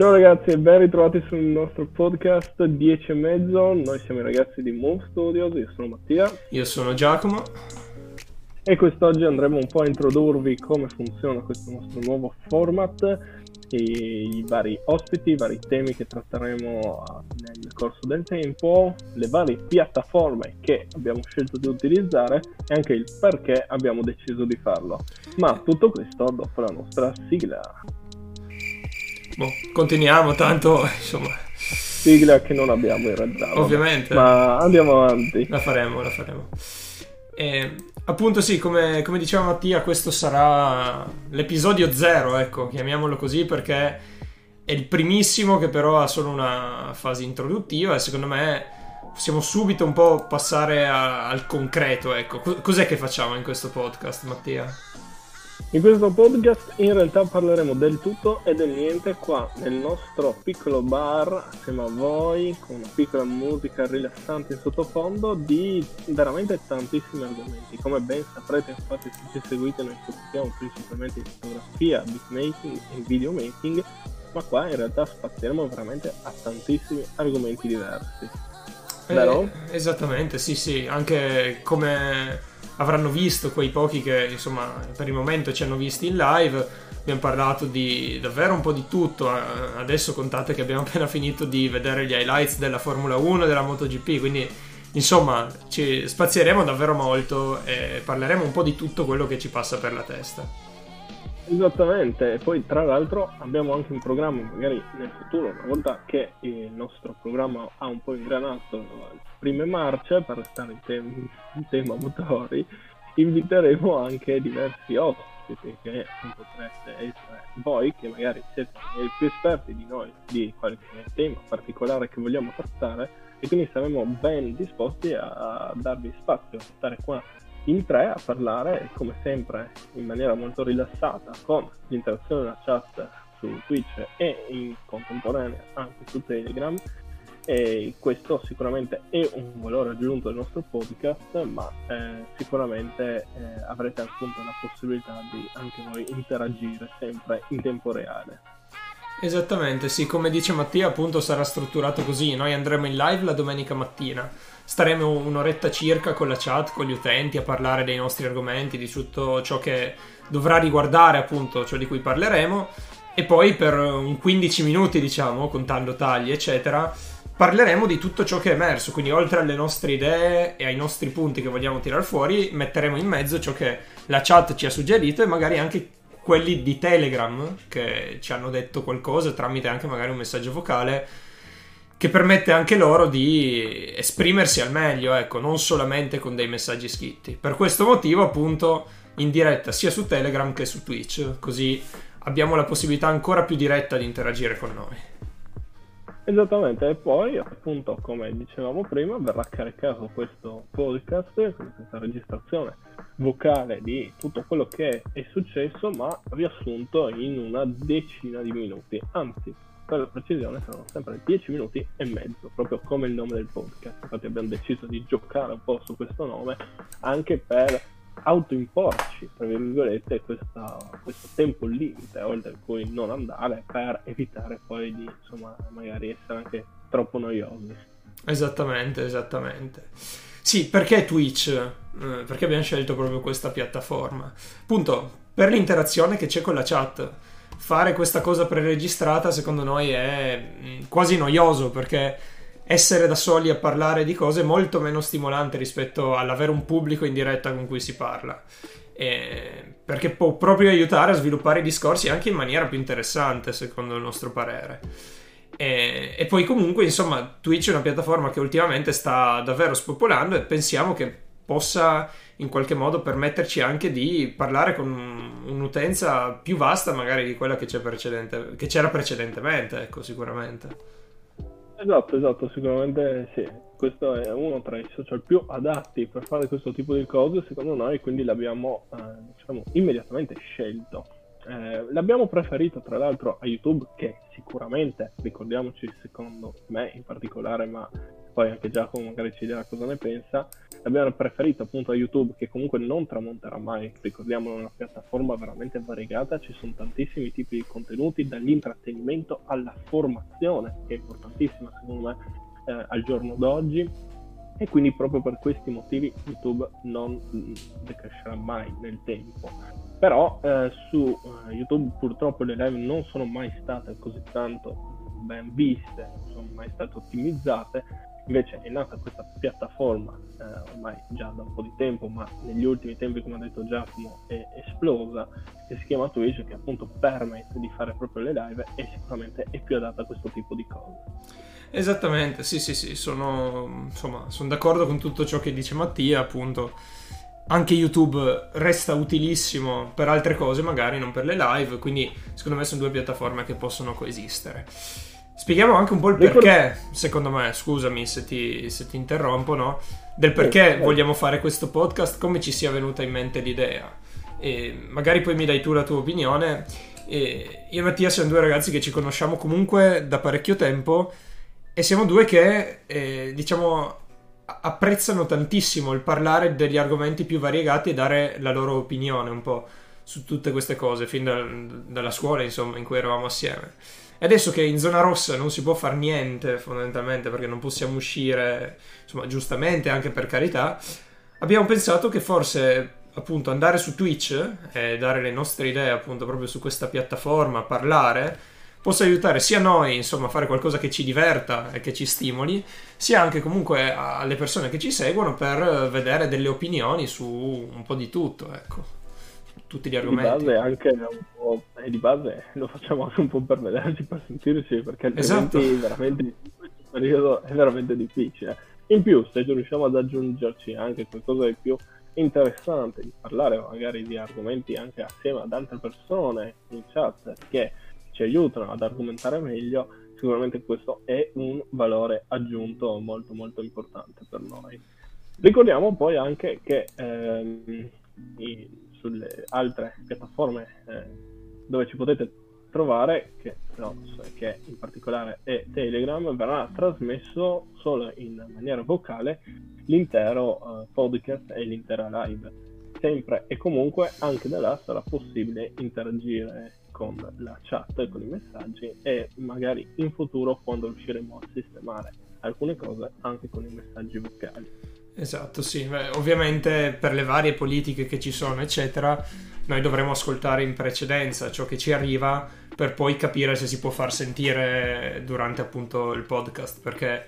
Ciao ragazzi e ben ritrovati sul nostro podcast 10 e mezzo. Noi siamo i ragazzi di Move Studios, io sono Mattia. Io sono Giacomo. E quest'oggi andremo un po' a introdurvi come funziona questo nostro nuovo format, i vari ospiti, i vari temi che tratteremo nel corso del tempo, le varie piattaforme che abbiamo scelto di utilizzare e anche il perché abbiamo deciso di farlo. Ma tutto questo dopo la nostra sigla. Boh, continuiamo, tanto insomma. Sigla che non abbiamo in realtà. Ovviamente. Ma andiamo avanti. La faremo, la faremo. E, appunto sì, come, come, diceva Mattia, questo sarà l'episodio zero, ecco, chiamiamolo così perché è il primissimo che però ha solo una fase introduttiva e secondo me possiamo subito un po' passare a, al concreto, ecco. Cos'è che facciamo in questo podcast, Mattia? In questo podcast in realtà parleremo del tutto e del niente qua nel nostro piccolo bar assieme a voi con una piccola musica rilassante in sottofondo di veramente tantissimi argomenti. Come ben saprete infatti se ci seguite noi focussiamo principalmente in fotografia, beatmaking e videomaking, ma qua in realtà spazieremo veramente a tantissimi argomenti diversi. Vero? Eh, esattamente, sì sì, anche come avranno visto quei pochi che insomma per il momento ci hanno visti in live. Abbiamo parlato di davvero un po' di tutto. Eh, adesso contate che abbiamo appena finito di vedere gli highlights della Formula 1 e della MotoGP, quindi insomma ci spazieremo davvero molto e parleremo un po' di tutto quello che ci passa per la testa. Esattamente, e poi tra l'altro abbiamo anche un programma, magari nel futuro, una volta che il nostro programma ha un po' ingranato le prime marce, per restare in, te- in tema motori, inviteremo anche diversi ospiti che potreste essere voi, che magari siete più esperti di noi di qualche tema particolare che vogliamo trattare, e quindi saremo ben disposti a darvi spazio, a stare qua in tre a parlare, come sempre, in maniera molto rilassata, con l'interazione della chat su Twitch e in contemporanea anche su Telegram. E questo sicuramente è un valore aggiunto del nostro podcast, ma eh, sicuramente eh, avrete appunto la possibilità di anche voi interagire sempre in tempo reale. Esattamente, sì, come dice Mattia, appunto sarà strutturato così. Noi andremo in live la domenica mattina staremo un'oretta circa con la chat, con gli utenti a parlare dei nostri argomenti, di tutto ciò che dovrà riguardare appunto ciò di cui parleremo. E poi per un 15 minuti diciamo, contando tagli eccetera, parleremo di tutto ciò che è emerso, quindi oltre alle nostre idee e ai nostri punti che vogliamo tirare fuori, metteremo in mezzo ciò che la chat ci ha suggerito e magari anche quelli di Telegram che ci hanno detto qualcosa tramite anche magari un messaggio vocale che permette anche loro di esprimersi al meglio, ecco, non solamente con dei messaggi scritti. Per questo motivo, appunto, in diretta sia su Telegram che su Twitch, così abbiamo la possibilità ancora più diretta di interagire con noi. Esattamente, e poi appunto come dicevamo prima verrà caricato questo podcast, questa registrazione vocale di tutto quello che è successo, ma riassunto in una decina di minuti, anzi per la precisione sono sempre 10 minuti e mezzo, proprio come il nome del podcast. Infatti abbiamo deciso di giocare un po' su questo nome anche per autoimporci, tra virgolette, questa, questo tempo limite oltre cui non andare per evitare poi di, insomma, magari essere anche troppo noiosi. Esattamente, esattamente. Sì, perché Twitch? Eh, perché abbiamo scelto proprio questa piattaforma? Appunto, per l'interazione che c'è con la chat fare questa cosa preregistrata secondo noi è mm, quasi noioso perché essere da soli a parlare di cose è molto meno stimolante rispetto all'avere un pubblico in diretta con cui si parla. E perché può proprio aiutare a sviluppare i discorsi anche in maniera più interessante, secondo il nostro parere. E, e pun comunque, insomma, Twitch è una piattaforma che ultimamente sta davvero spopolando e pensiamo che possa in qualche modo permetterci anche di parlare con un'utenza più vasta magari di quella che, precedente, che c'era precedentemente, ecco, sicuramente. Esatto, esatto, sicuramente sì. Questo è uno tra i social più adatti per fare questo tipo di cose, secondo noi, quindi l'abbiamo eh, diciamo, immediatamente scelto. Eh, l'abbiamo preferito tra l'altro a YouTube, che sicuramente, ricordiamoci, secondo me in particolare, ma poi anche Giacomo magari ci dirà cosa ne pensa, abbiamo preferito appunto a YouTube che comunque non tramonterà mai, ricordiamo una piattaforma veramente variegata, ci sono tantissimi tipi di contenuti, dall'intrattenimento alla formazione, che è importantissima secondo me eh, al giorno d'oggi e quindi proprio per questi motivi YouTube non decrescerà mai nel tempo. Però eh, su eh, YouTube purtroppo le live non sono mai state così tanto ben viste, non sono mai state ottimizzate Invece è nata questa piattaforma eh, ormai già da un po' di tempo, ma negli ultimi tempi, come ha detto Giacomo, è esplosa, che si chiama Twitch, che appunto permette di fare proprio le live e sicuramente è più adatta a questo tipo di cose. Esattamente, sì, sì, sì, sono, insomma, sono d'accordo con tutto ciò che dice Mattia, appunto. Anche YouTube resta utilissimo per altre cose, magari non per le live, quindi secondo me sono due piattaforme che possono coesistere. Spieghiamo anche un po' il perché, secondo me, scusami se ti, se ti interrompo, no? Del perché vogliamo fare questo podcast, come ci sia venuta in mente l'idea. E magari poi mi dai tu la tua opinione. E io e Mattia siamo due ragazzi che ci conosciamo comunque da parecchio tempo e siamo due che, eh, diciamo, apprezzano tantissimo il parlare degli argomenti più variegati e dare la loro opinione un po' su tutte queste cose, fin da, dalla scuola, insomma, in cui eravamo assieme. E adesso che in zona rossa non si può fare niente, fondamentalmente, perché non possiamo uscire, insomma, giustamente, anche per carità, abbiamo pensato che forse appunto andare su Twitch e dare le nostre idee appunto proprio su questa piattaforma, parlare, possa aiutare sia noi, insomma, a fare qualcosa che ci diverta e che ci stimoli, sia anche comunque alle persone che ci seguono per vedere delle opinioni su un po' di tutto, ecco tutti gli argomenti. Di base anche un po', e di base lo facciamo anche un po' per vederci, per sentirci, perché altrimenti esatto. veramente in questo periodo è veramente difficile. In più, se riusciamo ad aggiungerci anche qualcosa di più interessante, di parlare magari di argomenti anche assieme ad altre persone in chat che ci aiutano ad argomentare meglio, sicuramente questo è un valore aggiunto molto molto importante per noi. Ricordiamo poi anche che ehm, i, sulle altre piattaforme eh, dove ci potete trovare, che, no, che in particolare è Telegram, verrà trasmesso solo in maniera vocale l'intero uh, podcast e l'intera live. Sempre e comunque anche da là sarà possibile interagire con la chat, con i messaggi e magari in futuro quando riusciremo a sistemare alcune cose anche con i messaggi vocali. Esatto, sì. Beh, ovviamente per le varie politiche che ci sono, eccetera, noi dovremo ascoltare in precedenza ciò che ci arriva per poi capire se si può far sentire durante appunto il podcast, perché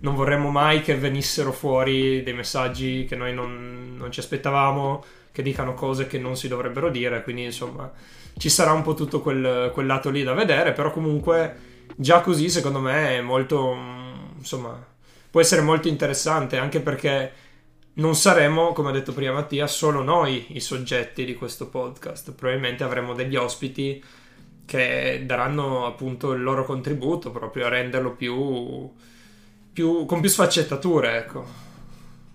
non vorremmo mai che venissero fuori dei messaggi che noi non, non ci aspettavamo, che dicano cose che non si dovrebbero dire, quindi insomma ci sarà un po' tutto quel, quel lato lì da vedere, però comunque già così secondo me è molto, insomma può essere molto interessante anche perché non saremo, come ha detto prima Mattia, solo noi i soggetti di questo podcast. Probabilmente avremo degli ospiti che daranno appunto il loro contributo proprio a renderlo più, più con più sfaccettature, ecco.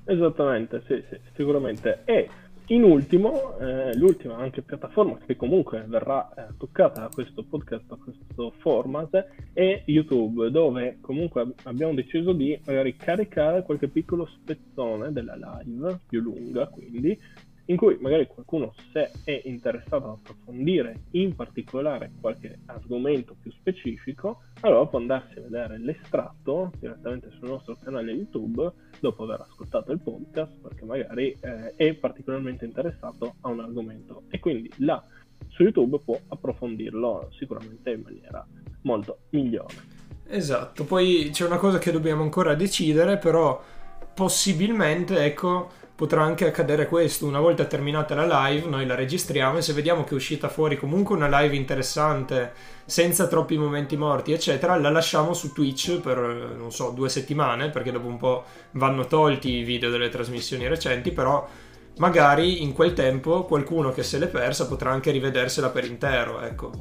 Esattamente, sì, sì, sicuramente. E in ultimo, eh, l'ultima anche piattaforma che comunque verrà eh, toccata da questo podcast, da questo format, è YouTube, dove comunque abbiamo deciso di magari caricare qualche piccolo spezzone della live, più lunga quindi, in cui magari qualcuno se è interessato ad approfondire in particolare qualche argomento più specifico, allora può andarsi a vedere l'estratto direttamente sul nostro canale YouTube dopo aver ascoltato il podcast perché magari eh, è particolarmente interessato a un argomento e quindi là su YouTube può approfondirlo sicuramente in maniera molto migliore. Esatto, poi c'è una cosa che dobbiamo ancora decidere, però possibilmente, ecco, potrà anche accadere questo. Una volta terminata la live, noi la registriamo e se vediamo che è uscita fuori comunque una live interessante, senza troppi momenti morti, eccetera, la lasciamo su Twitch per, non so, due settimane, perché dopo un po' vanno tolti i video delle trasmissioni recenti, però magari in quel tempo qualcuno che se l'è persa potrà anche rivedersela per intero, ecco.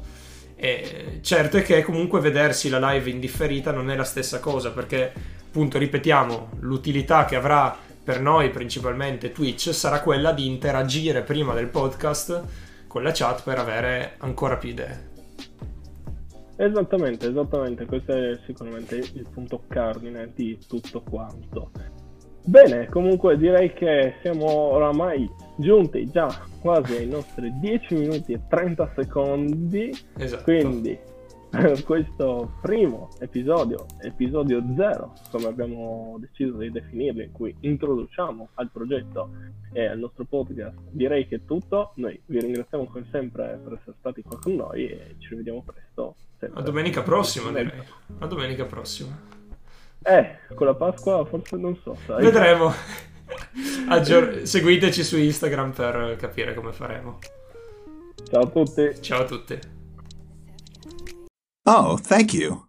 E certo è che comunque vedersi la live indifferita non è la stessa cosa, perché appunto ripetiamo, l'utilità che avrà per noi principalmente Twitch sarà quella di interagire prima del podcast con la chat per avere ancora più idee. Esattamente, esattamente, questo è sicuramente il punto cardine di tutto quanto. Bene, comunque direi che siamo oramai giunti già quasi ai nostri 10 minuti e 30 secondi. Esatto. Quindi questo primo episodio, episodio 0, come abbiamo deciso di definirlo, in cui introduciamo al progetto e al nostro podcast, direi che è tutto. Noi vi ringraziamo come sempre per essere stati qua con noi e ci rivediamo presto. A domenica prossima, direi. A domenica prossima. Eh, con la Pasqua forse non so, sai. Vedremo. Aggior- seguiteci su Instagram per capire come faremo. Ciao a tutti. Ciao a tutti. Oh, thank you.